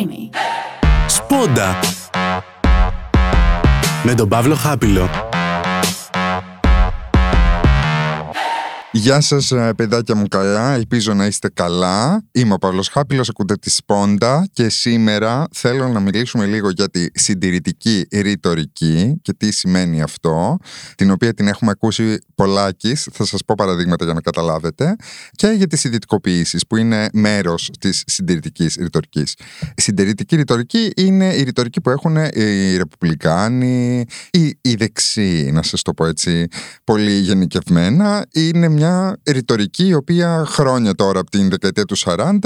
Creamy. Σπόντα με τον Παύλο Χάπιλο. Γεια σας, παιδάκια μου καλά. Ελπίζω να είστε καλά. Είμαι ο Παύλος Χάπηλος, ακούτε τη Σπόντα και σήμερα θέλω να μιλήσουμε λίγο για τη συντηρητική ρητορική και τι σημαίνει αυτό, την οποία την έχουμε ακούσει πολλάκις. Θα σας πω παραδείγματα για να καταλάβετε. Και για τις ιδιωτικοποιήσει, που είναι μέρος της συντηρητικής ρητορικής. Η συντηρητική ρητορική είναι η ρητορική που έχουν οι Ρεπουμπλικάνοι ή οι δεξιοί, να σας το πω έτσι πολύ γενικευμένα. Είναι μια ρητορική η οποία χρόνια τώρα από την δεκαετία του 40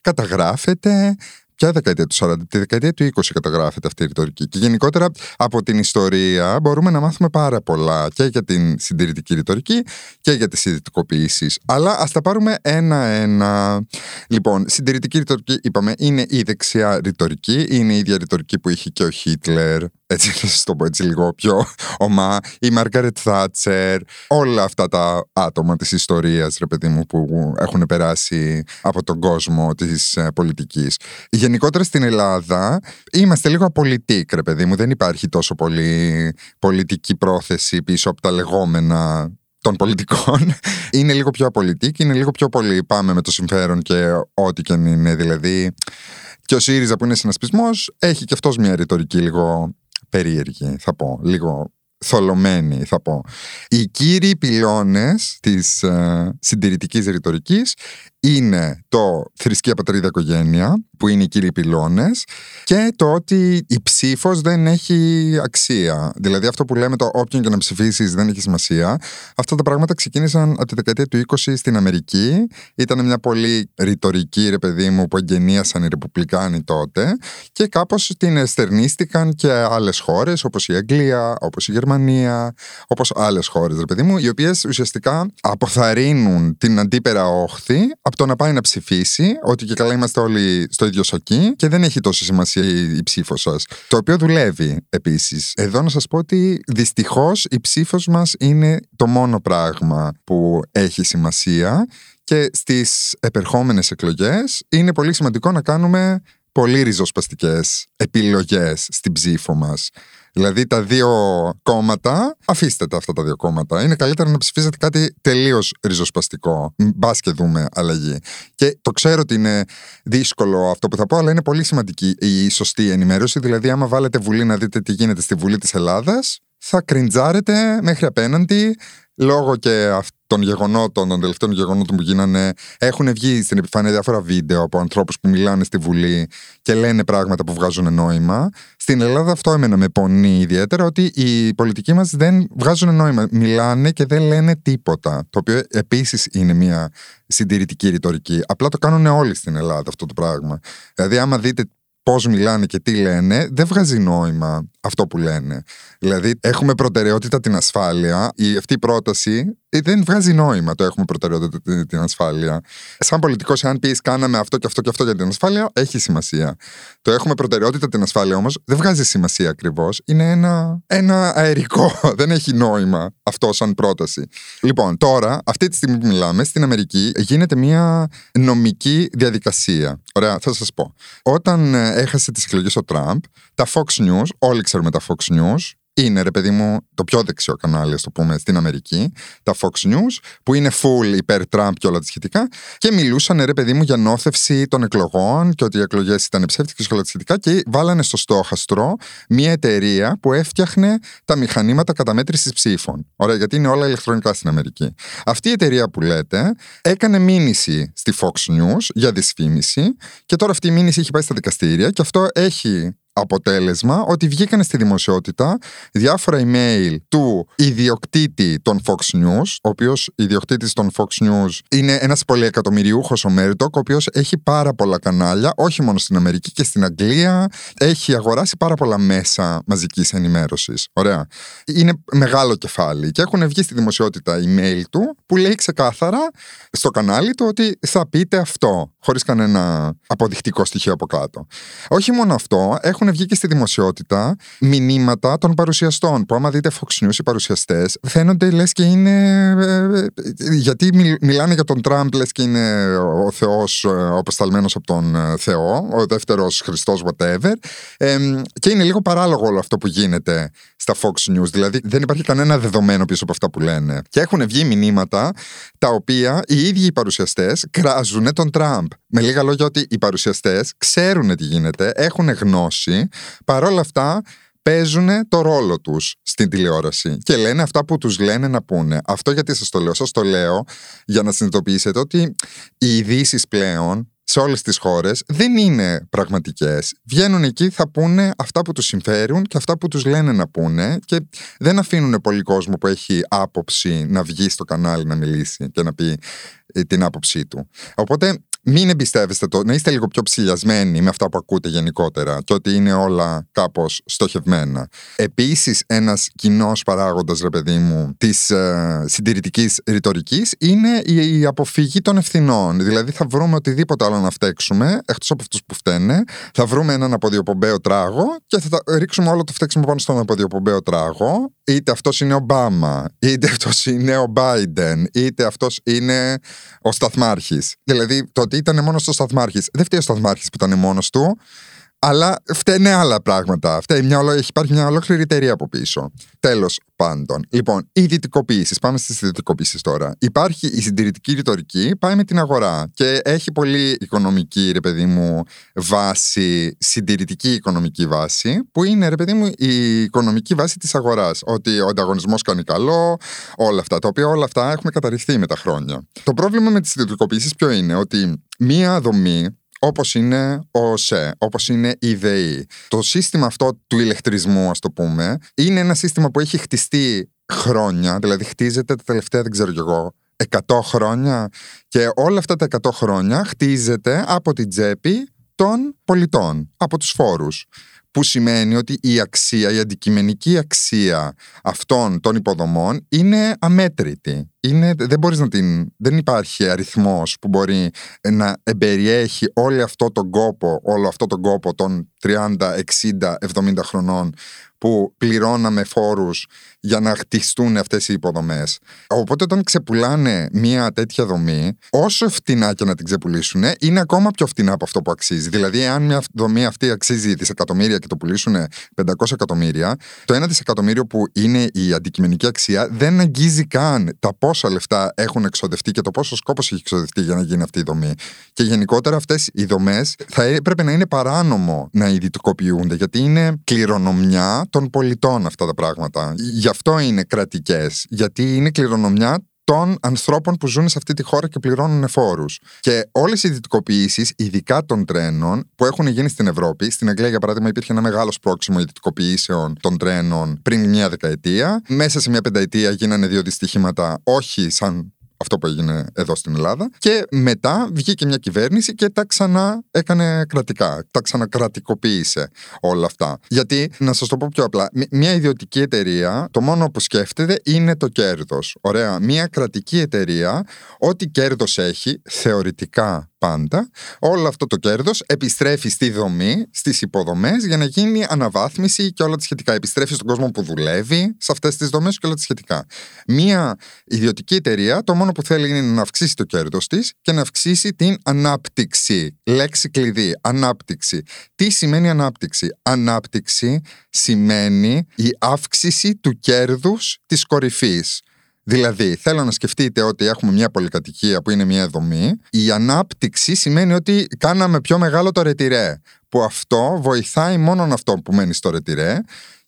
καταγράφεται Ποια δεκαετία του 40, τη δεκαετία του 20 καταγράφεται αυτή η ρητορική. Και γενικότερα από την ιστορία μπορούμε να μάθουμε πάρα πολλά και για την συντηρητική ρητορική και για τις ιδιωτικοποιήσει. Αλλά ας τα πάρουμε ένα-ένα. Λοιπόν, συντηρητική ρητορική, είπαμε, είναι η δεξιά ρητορική. Είναι η ίδια ρητορική που είχε και ο Χίτλερ. Έτσι, θα σα το πω έτσι λίγο πιο ομά. Η Μάργαρετ Θάτσερ. Όλα αυτά τα άτομα της ιστορίας, ρε παιδί μου, που έχουν περάσει από τον κόσμο της ε, πολιτικής γενικότερα στην Ελλάδα είμαστε λίγο απολυτοί, ρε παιδί μου. Δεν υπάρχει τόσο πολύ πολιτική πρόθεση πίσω από τα λεγόμενα των πολιτικών. Είναι λίγο πιο απολυτική, είναι λίγο πιο πολύ πάμε με το συμφέρον και ό,τι και αν είναι. Δηλαδή, και ο ΣΥΡΙΖΑ που είναι συνασπισμός έχει και αυτός μια ρητορική λίγο περίεργη, θα πω. Λίγο θολωμένη, θα πω. Οι κύριοι πυλώνες της ε, συντηρητικής ρητορικής είναι το θρησκεία πατρίδα οικογένεια, που είναι οι κύριοι πυλώνες, και το ότι η ψήφος δεν έχει αξία. Δηλαδή, αυτό που λέμε το όποιον και να ψηφίσεις δεν έχει σημασία. Αυτά τα πράγματα ξεκίνησαν από τη δεκαετία του 20 στην Αμερική. Ήταν μια πολύ ρητορική, ρε παιδί μου, που εγγενίασαν οι Ρεπουμπλικάνοι τότε, και κάπως την εστερνίστηκαν και άλλες χώρες, όπως η Αγγλία, όπως η Γερμανία, όπως άλλες χώρες, ρε παιδί μου, οι οποίες ουσιαστικά αποθαρρύνουν την αντίπερα όχθη από το να πάει να ψηφίσει, ότι και καλά είμαστε όλοι στο ίδιο σοκί και δεν έχει τόσο σημασία η ψήφος σας. Το οποίο δουλεύει επίσης. Εδώ να σας πω ότι δυστυχώς η ψήφος μας είναι το μόνο πράγμα που έχει σημασία και στις επερχόμενες εκλογές είναι πολύ σημαντικό να κάνουμε πολύ ριζοσπαστικές επιλογές στην ψήφο μας. Δηλαδή τα δύο κόμματα, αφήστε τα αυτά τα δύο κόμματα. Είναι καλύτερα να ψηφίσετε κάτι τελείως ριζοσπαστικό. Μπας και δούμε αλλαγή. Και το ξέρω ότι είναι δύσκολο αυτό που θα πω, αλλά είναι πολύ σημαντική η σωστή ενημέρωση. Δηλαδή, άμα βάλετε Βουλή να δείτε τι γίνεται στη Βουλή της Ελλάδας, θα κριντζάρετε μέχρι απέναντι λόγω και των γεγονότων, των τελευταίων γεγονότων που γίνανε, έχουν βγει στην επιφάνεια διάφορα βίντεο από ανθρώπους που μιλάνε στη Βουλή και λένε πράγματα που βγάζουν νόημα. Στην Ελλάδα αυτό έμενα με πονεί ιδιαίτερα ότι οι πολιτικοί μας δεν βγάζουν νόημα. Μιλάνε και δεν λένε τίποτα. Το οποίο επίσης είναι μια συντηρητική ρητορική. Απλά το κάνουν όλοι στην Ελλάδα αυτό το πράγμα. Δηλαδή, άμα δείτε πώς μιλάνε και τι λένε, δεν βγάζει νόημα αυτό που λένε. Δηλαδή, έχουμε προτεραιότητα την ασφάλεια. Η, αυτή η πρόταση ε, δεν βγάζει νόημα το έχουμε προτεραιότητα την ασφάλεια. Σαν πολιτικός, αν πεις κάναμε αυτό και αυτό και αυτό για την ασφάλεια, έχει σημασία. Το έχουμε προτεραιότητα την ασφάλεια όμως δεν βγάζει σημασία ακριβώς. Είναι ένα, ένα αερικό. δεν έχει νόημα αυτό σαν πρόταση. Λοιπόν, τώρα, αυτή τη στιγμή που μιλάμε, στην Αμερική γίνεται μια νομική διαδικασία. Ωραία, θα σας πω. Όταν ε, έχασε τις εκλογές ο Τραμπ, τα Fox News, όλοι ξέρουμε τα Fox News, είναι ρε παιδί μου το πιο δεξιό κανάλι, ας το πούμε, στην Αμερική, τα Fox News, που είναι full υπέρ Τραμπ και όλα τα σχετικά, και μιλούσαν ρε παιδί μου για νόθευση των εκλογών και ότι οι εκλογές ήταν ψεύτικε και όλα τα σχετικά, και βάλανε στο στόχαστρο μια εταιρεία που έφτιαχνε τα μηχανήματα καταμέτρησης ψήφων. Ωραία, γιατί είναι όλα ηλεκτρονικά στην Αμερική. Αυτή η εταιρεία που λέτε έκανε μήνυση στη Fox News για δυσφήμιση, και τώρα αυτή η μήνυση έχει πάει στα δικαστήρια, και αυτό έχει αποτέλεσμα ότι βγήκαν στη δημοσιότητα διάφορα email του ιδιοκτήτη των Fox News, ο οποίος ιδιοκτήτης των Fox News είναι ένας πολυεκατομμυριούχος ο Μέρντοκ, ο οποίος έχει πάρα πολλά κανάλια, όχι μόνο στην Αμερική και στην Αγγλία. Έχει αγοράσει πάρα πολλά μέσα μαζικής ενημέρωσης. Ωραία. Είναι μεγάλο κεφάλι και έχουν βγει στη δημοσιότητα email του που λέει ξεκάθαρα στο κανάλι του ότι θα πείτε αυτό. Χωρίς κανένα αποδεικτικό στοιχείο από κάτω. Όχι μόνο αυτό, έχουν βγει και στη δημοσιότητα μηνύματα των παρουσιαστών. Που άμα δείτε Fox News, οι παρουσιαστές φαίνονται λες και είναι. ε, Γιατί μιλάνε για τον Τραμπ, λες και είναι ο Θεός, ο αποσταλμένο από τον ε, Θεό, ο δεύτερος Χριστός, whatever. Ε, και είναι λίγο παράλογο όλο αυτό που γίνεται στα Fox News. Δηλαδή δεν υπάρχει κανένα δεδομένο πίσω από αυτά που λένε. Και έχουν βγει μηνύματα τα οποία οι ίδιοι οι παρουσιαστές κράζουν τον Τραμπ. Με λίγα λόγια ότι οι παρουσιαστές ξέρουν τι γίνεται, έχουν γνώση, παρόλα αυτά παίζουν το ρόλο τους στην τηλεόραση και λένε αυτά που τους λένε να πούνε. Αυτό γιατί σας το λέω. Σας το λέω για να συνειδητοποιήσετε ότι οι ειδήσεις πλέον σε όλες τις χώρες δεν είναι πραγματικές. Βγαίνουν εκεί, θα πούνε αυτά που τους συμφέρουν και αυτά που τους λένε να πούνε και δεν αφήνουν πολύ κόσμο που έχει άποψη να βγει στο κανάλι να μιλήσει και να πει ε, την άποψή του. Οπότε μην εμπιστεύεστε το, να είστε λίγο πιο ψηλιασμένοι με αυτά που ακούτε γενικότερα και ότι είναι όλα κάπως στοχευμένα. Επίσης ένας κοινός παράγοντας, ρε παιδί μου, της ε, συντηρητικής ρητορικής είναι η, η αποφυγή των ευθυνών. Δηλαδή θα βρούμε οτιδήποτε άλλο να φταίξουμε, εκτός από αυτούς που φταίνε, θα βρούμε έναν αποδιοπομπαίο τράγο και θα τα ρίξουμε όλο το φταίξιμο πάνω στον αποδιοπομπαίο τράγο. Είτε αυτός είναι ο Ομπάμα, είτε αυτός είναι ο Biden, είτε αυτός είναι ο Σταθμάρχης. Δηλαδή το ότι ήταν μόνος ο Σταθμάρχης. Δεν φταίει ο Σταθμάρχης που ήταν μόνος του, αλλά φταίνε άλλα πράγματα. Φταίει μια, ολο- έχει υπάρχει μια ολόκληρη εταιρεία από πίσω. Τέλος πάντων. Λοιπόν, οι δυτικοποιήσει. Πάμε στις δυτικοποιήσει τώρα. Υπάρχει η συντηρητική ρητορική, πάει με την αγορά και έχει πολύ οικονομική, ρε παιδί μου, βάση, συντηρητική οικονομική βάση, που είναι, ρε παιδί μου, η οικονομική βάση της αγοράς. Ότι ο ανταγωνισμός κάνει καλό, όλα αυτά. Τα οποία όλα αυτά έχουμε καταρριφθεί με τα χρόνια. Το πρόβλημα με τις δυτικοποιήσει ποιο είναι, ότι μία δομή Όπως είναι ο ΟΣΕ, όπως είναι η ΔΕΗ. Το σύστημα αυτό του ηλεκτρισμού, ας το πούμε, είναι ένα σύστημα που έχει χτιστεί χρόνια, δηλαδή χτίζεται τα τελευταία, δεν ξέρω κι εγώ, 100 χρόνια. Και όλα αυτά τα 100 χρόνια χτίζεται από την τσέπη των πολιτών, από τους φόρους. Που σημαίνει ότι η αξία, η αντικειμενική αξία αυτών των υποδομών είναι αμέτρητη. Είναι, δεν, μπορείς να την, δεν υπάρχει αριθμός που μπορεί να εμπεριέχει όλο αυτό τον κόπο, όλο αυτό τον κόπο των 30, 60, 70 χρονών που πληρώναμε φόρους για να χτιστούν αυτές οι υποδομές. Οπότε όταν ξεπουλάνε μια τέτοια δομή, όσο φτηνά και να την ξεπουλήσουν, είναι ακόμα πιο φτηνά από αυτό που αξίζει. Δηλαδή, αν μια δομή αυτή αξίζει δισεκατομμύρια και το πουλήσουν 500 εκατομμύρια, το ένα δισεκατομμύριο που είναι η αντικειμενική αξία δεν αγγίζει καν τα πόσα λεφτά έχουν εξοδευτεί και το πόσο σκόπος έχει εξοδευτεί για να γίνει αυτή η δομή. Και γενικότερα αυτές οι δομές θα έπρεπε να είναι παράνομο να ιδιωτικοποιούνται, γιατί είναι κληρονομιά των πολιτών αυτά τα πράγματα. Γι' αυτό είναι κρατικές. Γιατί είναι κληρονομιά των ανθρώπων που ζουν σε αυτή τη χώρα και πληρώνουν φόρους. Και όλες οι ιδιωτικοποιήσει, ειδικά των τρένων, που έχουν γίνει στην Ευρώπη, στην Αγγλία για παράδειγμα, υπήρχε ένα μεγάλο σπρώξιμο ιδιωτικοποιήσεων των τρένων πριν μια δεκαετία. Μέσα σε μια πενταετία γίνανε δύο δυστυχήματα, όχι σαν αυτό που έγινε εδώ στην Ελλάδα. Και μετά βγήκε μια κυβέρνηση και τα ξανά έκανε κρατικά. Τα ξανακρατικοποίησε όλα αυτά. Γιατί, να σας το πω πιο απλά, μια ιδιωτική εταιρεία, το μόνο που σκέφτεται είναι το κέρδος. Ωραία. Μια κρατική εταιρεία, ό,τι κέρδος έχει, θεωρητικά πάντα, όλο αυτό το κέρδος επιστρέφει στη δομή, στις υποδομές, για να γίνει αναβάθμιση και όλα τα σχετικά. Επιστρέφει στον κόσμο που δουλεύει σε αυτές τις δομές και όλα τα σχετικά. Μία ιδιωτική εταιρεία, το μόνο που θέλει είναι να αυξήσει το κέρδος της και να αυξήσει την ανάπτυξη. Λέξη κλειδί. Ανάπτυξη. Τι σημαίνει ανάπτυξη; Ανάπτυξη σημαίνει η αύξηση του κέρδους της κορυφής. Δηλαδή, θέλω να σκεφτείτε ότι έχουμε μια πολυκατοικία που είναι μια δομή. Η ανάπτυξη σημαίνει ότι κάναμε πιο μεγάλο το ρετυρέ. Που αυτό βοηθάει μόνο αυτό που μένει στο ρετυρέ.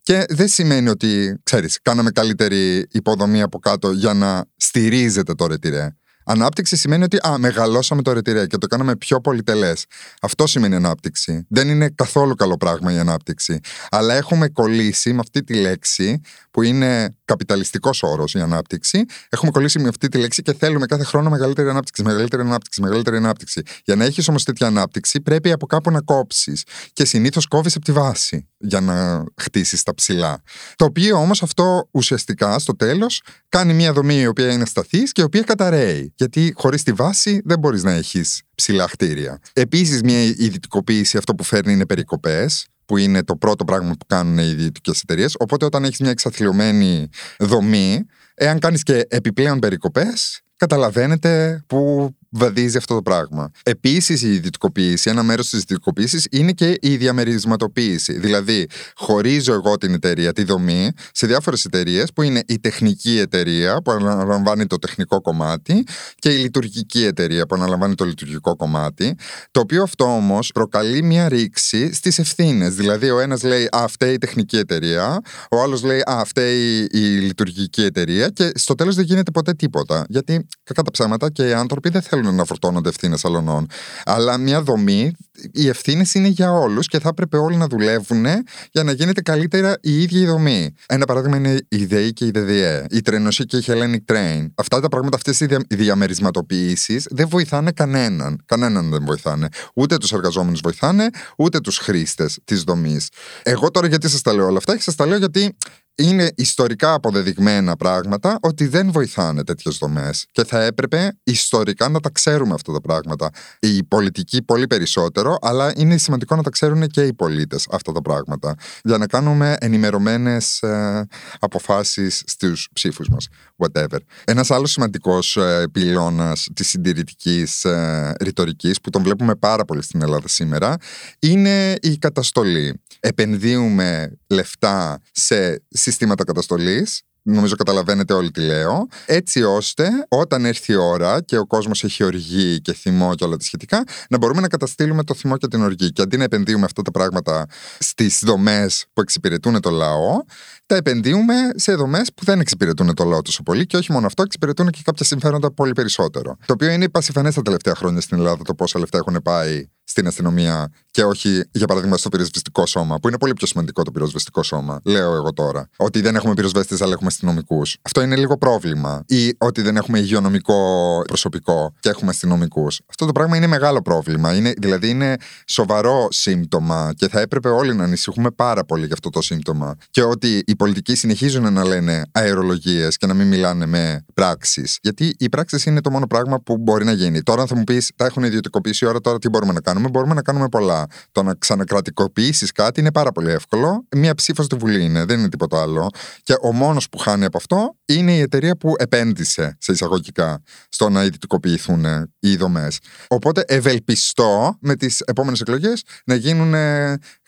Και δεν σημαίνει ότι, ξέρεις, κάναμε καλύτερη υποδομή από κάτω για να στηρίζεται το ρετυρέ. Ανάπτυξη σημαίνει ότι α, μεγαλώσαμε το ρετυρέ και το κάναμε πιο πολυτελές. Αυτό σημαίνει ανάπτυξη. Δεν είναι καθόλου καλό πράγμα η ανάπτυξη. Αλλά έχουμε κολλήσει με αυτή τη λέξη, που είναι καπιταλιστικός όρος η ανάπτυξη. Έχουμε κολλήσει με αυτή τη λέξη και θέλουμε κάθε χρόνο μεγαλύτερη ανάπτυξη, μεγαλύτερη ανάπτυξη, μεγαλύτερη ανάπτυξη. Για να έχεις όμως τέτοια ανάπτυξη, πρέπει από κάπου να κόψεις. Και συνήθως κόβεις από τη βάση. για να χτίσεις τα ψηλά. Το οποίο όμως αυτό ουσιαστικά στο τέλος κάνει μια δομή η οποία είναι σταθής και η οποία καταραίει. Γιατί χωρίς τη βάση δεν μπορείς να έχεις ψηλά χτίρια. Επίσης, μια ιδιωτικοποίηση αυτό που φέρνει είναι περικοπές που είναι το πρώτο πράγμα που κάνουν οι ιδιωτικές εταιρείες. Οπότε, όταν έχεις μια εξαθλειωμένη δομή, εάν κάνεις και επιπλέον περικοπές, καταλαβαίνετε που βαδίζει αυτό το πράγμα. Επίσης, η ιδιωτικοποίηση, ένα μέρος της ιδιωτικοποίηση είναι και η διαμερισματοποίηση. Δηλαδή, χωρίζω εγώ την εταιρεία, τη δομή, σε διάφορες εταιρείες που είναι η τεχνική εταιρεία που αναλαμβάνει το τεχνικό κομμάτι και η λειτουργική εταιρεία που αναλαμβάνει το λειτουργικό κομμάτι. Το οποίο αυτό όμως προκαλεί μια ρήξη στις ευθύνες. Δηλαδή, ο ένας λέει Α, φταίει η τεχνική εταιρεία, ο άλλος λέει Α, φταίει η λειτουργική εταιρεία και στο τέλος δεν γίνεται ποτέ τίποτα. Γιατί κακά τα ψέματα και οι άνθρωποι δεν θέλουν θέλουν να φορτώνονται ευθύνες αλωνών. Αλλά μια δομή, οι ευθύνες είναι για όλους και θα έπρεπε όλοι να δουλεύουν για να γίνεται καλύτερα η ίδια η δομή. Ένα παράδειγμα είναι η ΔΕΗ και η ΔΔΕ, η Τρενοσή και η Hellenic Train. Αυτά τα πράγματα, αυτές οι διαμερισματοποιήσεις δεν βοηθάνε κανέναν. Κανέναν δεν βοηθάνε. Ούτε τους εργαζόμενους βοηθάνε, ούτε τους χρήστες της δομής. Εγώ τώρα γιατί σας τα λέω όλα αυτά, σας τα λέω γιατί είναι ιστορικά αποδεδειγμένα πράγματα ότι δεν βοηθάνε τέτοιες δομές. Και θα έπρεπε ιστορικά να τα ξέρουμε αυτά τα πράγματα. Οι πολιτικοί πολύ περισσότερο, αλλά είναι σημαντικό να τα ξέρουν και οι πολίτες αυτά τα πράγματα. Για να κάνουμε ενημερωμένες ε, αποφάσεις στους ψήφους μας. Whatever. Ένας άλλος σημαντικός ε, πυλώνας της συντηρητικής ε, ρητορικής που τον βλέπουμε πάρα πολύ στην Ελλάδα σήμερα είναι η καταστολή. Επενδύουμε λεφτά σε συστήματα καταστολής. Νομίζω καταλαβαίνετε όλοι τι λέω. Έτσι ώστε όταν έρθει η ώρα και ο κόσμος έχει οργή και θυμό και όλα τα σχετικά, να μπορούμε να καταστήλουμε το θυμό και την οργή. Και αντί να επενδύουμε αυτά τα πράγματα στις δομές που εξυπηρετούν το λαό, τα επενδύουμε σε δομές που δεν εξυπηρετούν το λαό τόσο πολύ και όχι μόνο αυτό, εξυπηρετούν και κάποια συμφέροντα πολύ περισσότερο. Το οποίο είναι πασιφανέ τα τελευταία χρόνια στην Ελλάδα το πόσα λεφτά έχουν πάει στην αστυνομία και όχι, για παράδειγμα, στο πυροσβεστικό σώμα, που είναι πολύ πιο σημαντικό το πυροσβεστικό σώμα. Λέω εγώ τώρα. Ότι δεν έχουμε πυροσβέστες, αλλά έχουμε αστυνομικούς. Αυτό είναι λίγο πρόβλημα. Ή ότι δεν έχουμε υγειονομικό προσωπικό και έχουμε αστυνομικούς. Αυτό το πράγμα είναι μεγάλο πρόβλημα. Είναι, δηλαδή είναι σοβαρό σύμπτωμα και θα έπρεπε όλοι να ανησυχούμε πάρα πολύ για αυτό το σύμπτωμα. Και ότι οι πολιτικοί συνεχίζουν να λένε αερολογίες και να μην μιλάνε με πράξεις. Γιατί οι πράξεις είναι το μόνο πράγμα που μπορεί να γίνει. Τώρα θα μου πεις, τα έχουν ιδιωτικοποιήσει ώρα, τώρα τι μπορούμε να κάνουμε; Κάνουμε, μπορούμε να κάνουμε πολλά. Το να ξανακρατικοποιήσεις κάτι είναι πάρα πολύ εύκολο. Μία ψήφος στη Βουλή είναι, δεν είναι τίποτα άλλο. Και ο μόνος που χάνει από αυτό είναι η εταιρεία που επένδυσε σε εισαγωγικά στο να ιδιωτικοποιηθούν οι δομές. Οπότε ευελπιστώ με τις επόμενες εκλογές να γίνουν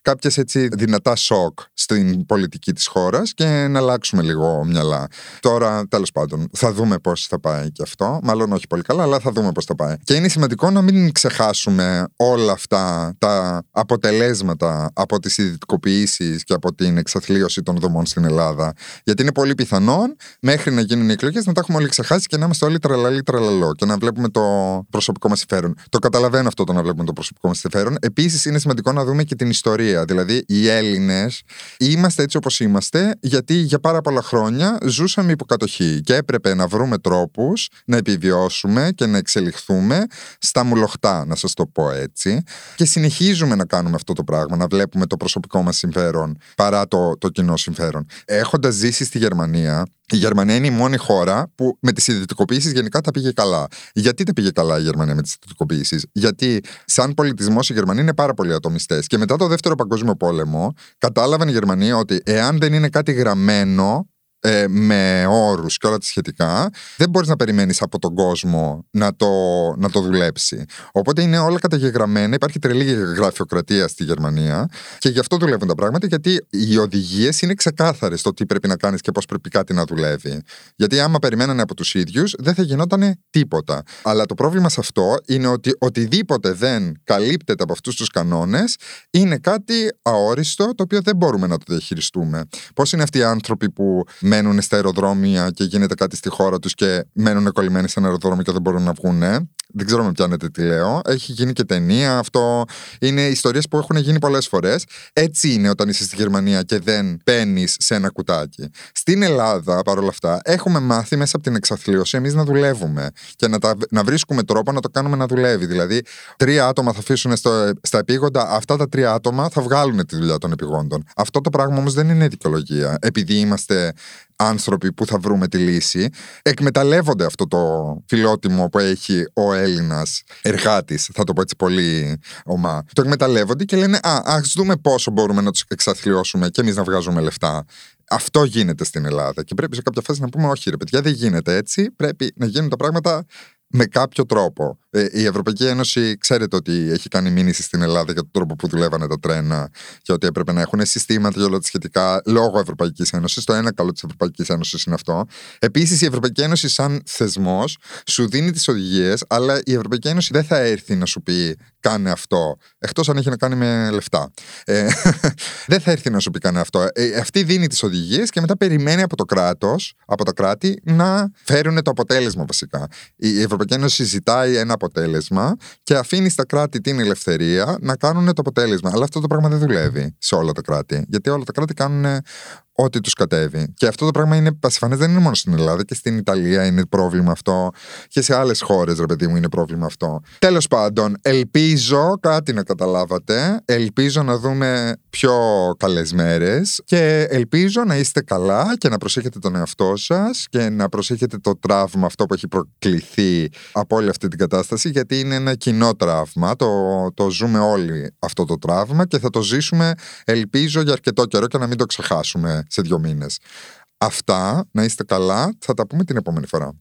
κάποιες έτσι δυνατά σοκ στην πολιτική της χώρας και να αλλάξουμε λίγο μυαλά. Τώρα, τέλος πάντων, θα δούμε πώς θα πάει και αυτό. Μάλλον όχι πολύ καλά, αλλά θα δούμε πώς θα πάει. Και είναι σημαντικό να μην ξεχάσουμε όλα αυτά τα αποτελέσματα από τις ιδιωτικοποιήσει και από την εξαθλίωση των δομών στην Ελλάδα. Γιατί είναι πολύ πιθανόν μέχρι να γίνουν οι εκλογές να τα έχουμε όλοι ξεχάσει και να είμαστε όλοι τραλαλή τραλαλό και να βλέπουμε το προσωπικό μας συμφέρον. Το καταλαβαίνω αυτό το να βλέπουμε το προσωπικό μας συμφέρον. Επίσης, είναι σημαντικό να δούμε και την ιστορία Δηλαδή, οι Έλληνες είμαστε έτσι όπως είμαστε, γιατί για πάρα πολλά χρόνια ζούσαμε υποκατοχή και έπρεπε να βρούμε τρόπους να επιβιώσουμε και να εξελιχθούμε στα μουλοχτά, να σας το πω έτσι. Και συνεχίζουμε να κάνουμε αυτό το πράγμα, να βλέπουμε το προσωπικό μας συμφέρον παρά το, το κοινό συμφέρον. Έχοντας ζήσει στη Γερμανία, η Γερμανία είναι η μόνη χώρα που με τις ιδιωτικοποιήσεις γενικά τα πήγε καλά. Γιατί τα πήγε καλά η Γερμανία με τις ιδιωτικοποιήσεις, Γιατί σαν πολιτισμός η Γερμανία είναι πάρα πολύ ατομιστές. Και μετά το δεύτερο Παγκόσμιο Πόλεμο, κατάλαβαν η Γερμανία ότι εάν δεν είναι κάτι γραμμένο ε, με όρους και όλα τα σχετικά, δεν μπορείς να περιμένεις από τον κόσμο να το, να το δουλέψει. Οπότε είναι όλα καταγεγραμμένα, υπάρχει τρελή γραφειοκρατία στη Γερμανία και γι' αυτό δουλεύουν τα πράγματα, γιατί οι οδηγίες είναι ξεκάθαρες στο τι πρέπει να κάνεις και πώς πρέπει κάτι να δουλεύει. Γιατί άμα περιμένανε από τους ίδιους, δεν θα γινόταν τίποτα. Αλλά το πρόβλημα σε αυτό είναι ότι οτιδήποτε δεν καλύπτεται από αυτούς τους κανόνες είναι κάτι αόριστο το οποίο δεν μπορούμε να το διαχειριστούμε. Πώς είναι αυτοί οι άνθρωποι που μένουν στα αεροδρόμια και γίνεται κάτι στη χώρα τους και μένουν κολλημένοι σε ένα αεροδρόμιο και δεν μπορούν να βγουν. Δεν ξέρω με πιάνετε τι λέω. Έχει γίνει και ταινία. Αυτό είναι ιστορίες που έχουν γίνει πολλές φορές. Έτσι είναι όταν είσαι στη Γερμανία και δεν μπαίνει σε ένα κουτάκι. Στην Ελλάδα, παρόλα αυτά, έχουμε μάθει μέσα από την εξαθλίωση εμείς να δουλεύουμε και να, τα, να βρίσκουμε τρόπο να το κάνουμε να δουλεύει. Δηλαδή, τρία άτομα θα αφήσουν στο, στα επίγοντα, αυτά τα τρία άτομα θα βγάλουν τη δουλειά των επιγόντων. Αυτό το πράγμα όμως δεν είναι δικαιολογία. Επειδή είμαστε άνθρωποι που θα βρούμε τη λύση, εκμεταλλεύονται αυτό το φιλότιμο που έχει ο Έλληνας εργάτης, θα το πω έτσι πολύ ομά. Το εκμεταλλεύονται και λένε Α, ας δούμε πόσο μπορούμε να τους εξαθλιώσουμε και εμείς να βγάζουμε λεφτά. Αυτό γίνεται στην Ελλάδα. Και πρέπει σε κάποια φάση να πούμε: Όχι, ρε παιδιά, δεν γίνεται έτσι. Πρέπει να γίνουν τα πράγματα με κάποιο τρόπο. Ε, η Ευρωπαϊκή Ένωση ξέρετε ότι έχει κάνει μήνυση στην Ελλάδα για τον τρόπο που δουλεύανε τα τρένα και ότι έπρεπε να έχουν συστήματα για όλα τα σχετικά λόγω Ευρωπαϊκής Ένωσης. Το ένα καλό της Ευρωπαϊκής Ένωσης είναι αυτό. Επίσης, η Ευρωπαϊκή Ένωση, σαν θεσμός, σου δίνει τις οδηγίες, αλλά η Ευρωπαϊκή Ένωση δεν θα έρθει να σου πει κάνε αυτό, εκτός αν έχει να κάνει με λεφτά. Ε, δεν θα έρθει να σου πει κάνε αυτό. Ε, αυτή δίνει τις οδηγίες και μετά περιμένει από το κράτος, από τα κράτη, να φέρουν το αποτέλεσμα βασικά. Η Ευρωπαϊκή Ένωση ζητάει ένας αποτέλεσμα και αφήνει στα κράτη την ελευθερία να κάνουν το αποτέλεσμα. Αλλά αυτό το πράγμα δεν δουλεύει σε όλα τα κράτη. Γιατί όλα τα κράτη κάνουν ό,τι τους κατέβει. Και αυτό το πράγμα είναι πασιφανές, δεν είναι μόνο στην Ελλάδα και στην Ιταλία είναι πρόβλημα αυτό. Και σε άλλες χώρες, ρε παιδί μου, είναι πρόβλημα αυτό. Τέλος πάντων, ελπίζω κάτι να καταλάβατε. Ελπίζω να δούμε πιο καλές μέρες και ελπίζω να είστε καλά και να προσέχετε τον εαυτό σας και να προσέχετε το τραύμα αυτό που έχει προκληθεί από όλη αυτή την κατάσταση, γιατί είναι ένα κοινό τραύμα. Το, το ζούμε όλοι αυτό το τραύμα και θα το ζήσουμε, ελπίζω, για αρκετό καιρό και να μην το ξεχάσουμε σε δύο μήνες. Αυτά, να είστε καλά, θα τα πούμε την επόμενη φορά.